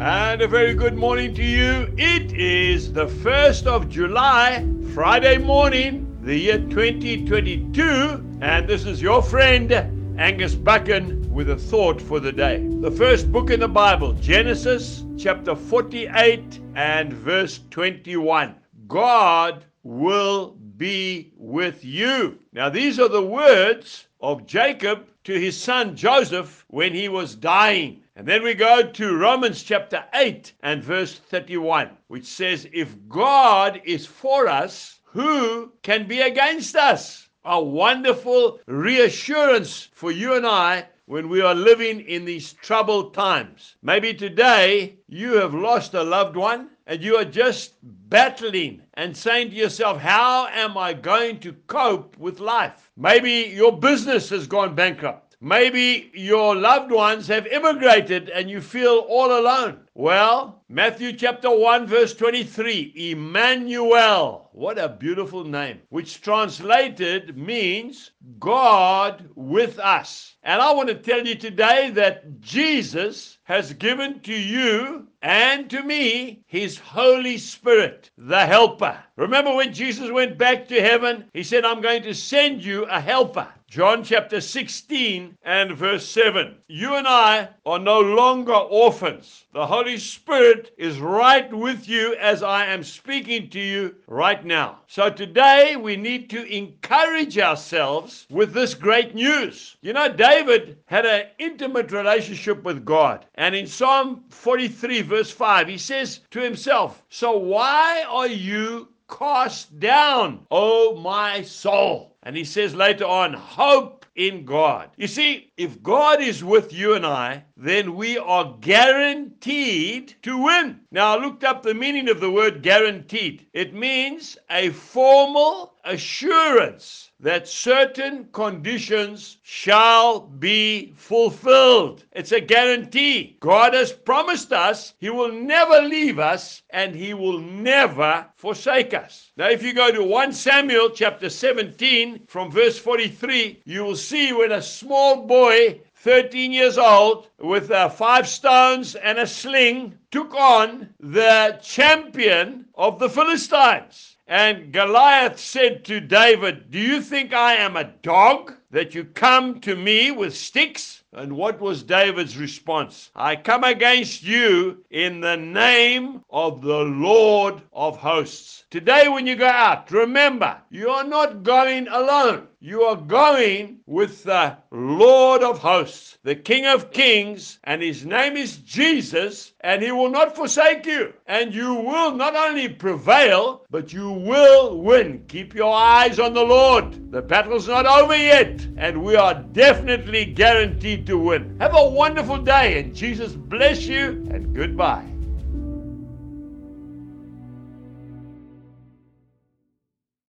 And a very good morning to you. It is the 1st of July, Friday morning, the year 2022, and this is your friend Angus Buchan with a thought for the day. The first book in the Bible, Genesis chapter 48 and verse 21. God will be with you. Now, these are the words of Jacob to his son Joseph when he was dying. And then we go to Romans chapter 8 and verse 31, which says, If God is for us, who can be against us? A wonderful reassurance for you and I when we are living in these troubled times. Maybe today you have lost a loved one and you are just battling and saying to yourself, How am I going to cope with life? Maybe your business has gone bankrupt. Maybe your loved ones have immigrated and you feel all alone. Well, Matthew chapter 1, verse 23, Emmanuel. What a beautiful name, which translated means God with us. And I want to tell you today that Jesus has given to you and to me his Holy Spirit, the helper. Remember when Jesus went back to heaven, he said, I'm going to send you a helper. John chapter 16 and verse 7. You and I are no longer orphans. The Holy Spirit is right with you as I am speaking to you right now. So today we need to encourage ourselves with this great news. You know, David had an intimate relationship with God. And in Psalm 43, verse 5, he says to himself, So why are you cast down, O my soul? And he says later on, hope in God. You see, if God is with you and I, then we are guaranteed to win. Now, I looked up the meaning of the word guaranteed. It means a formal assurance that certain conditions shall be fulfilled. It's a guarantee. God has promised us He will never leave us and He will never forsake us. Now, if you go to 1 Samuel chapter 17 from verse 43, you will see when a small boy 13 years old, with uh, five stones and a sling, took on the champion of the Philistines. And Goliath said to David, Do you think I am a dog that you come to me with sticks? And what was David's response? I come against you in the name of the Lord of hosts. Today, when you go out, remember, you are not going alone. You are going with the Lord of hosts, the King of kings, and his name is Jesus, and he will not forsake you. And you will not only prevail, but you will win. Keep your eyes on the Lord. The battle's not over yet, and we are definitely guaranteed to win. Have a wonderful day, and Jesus bless you, and goodbye.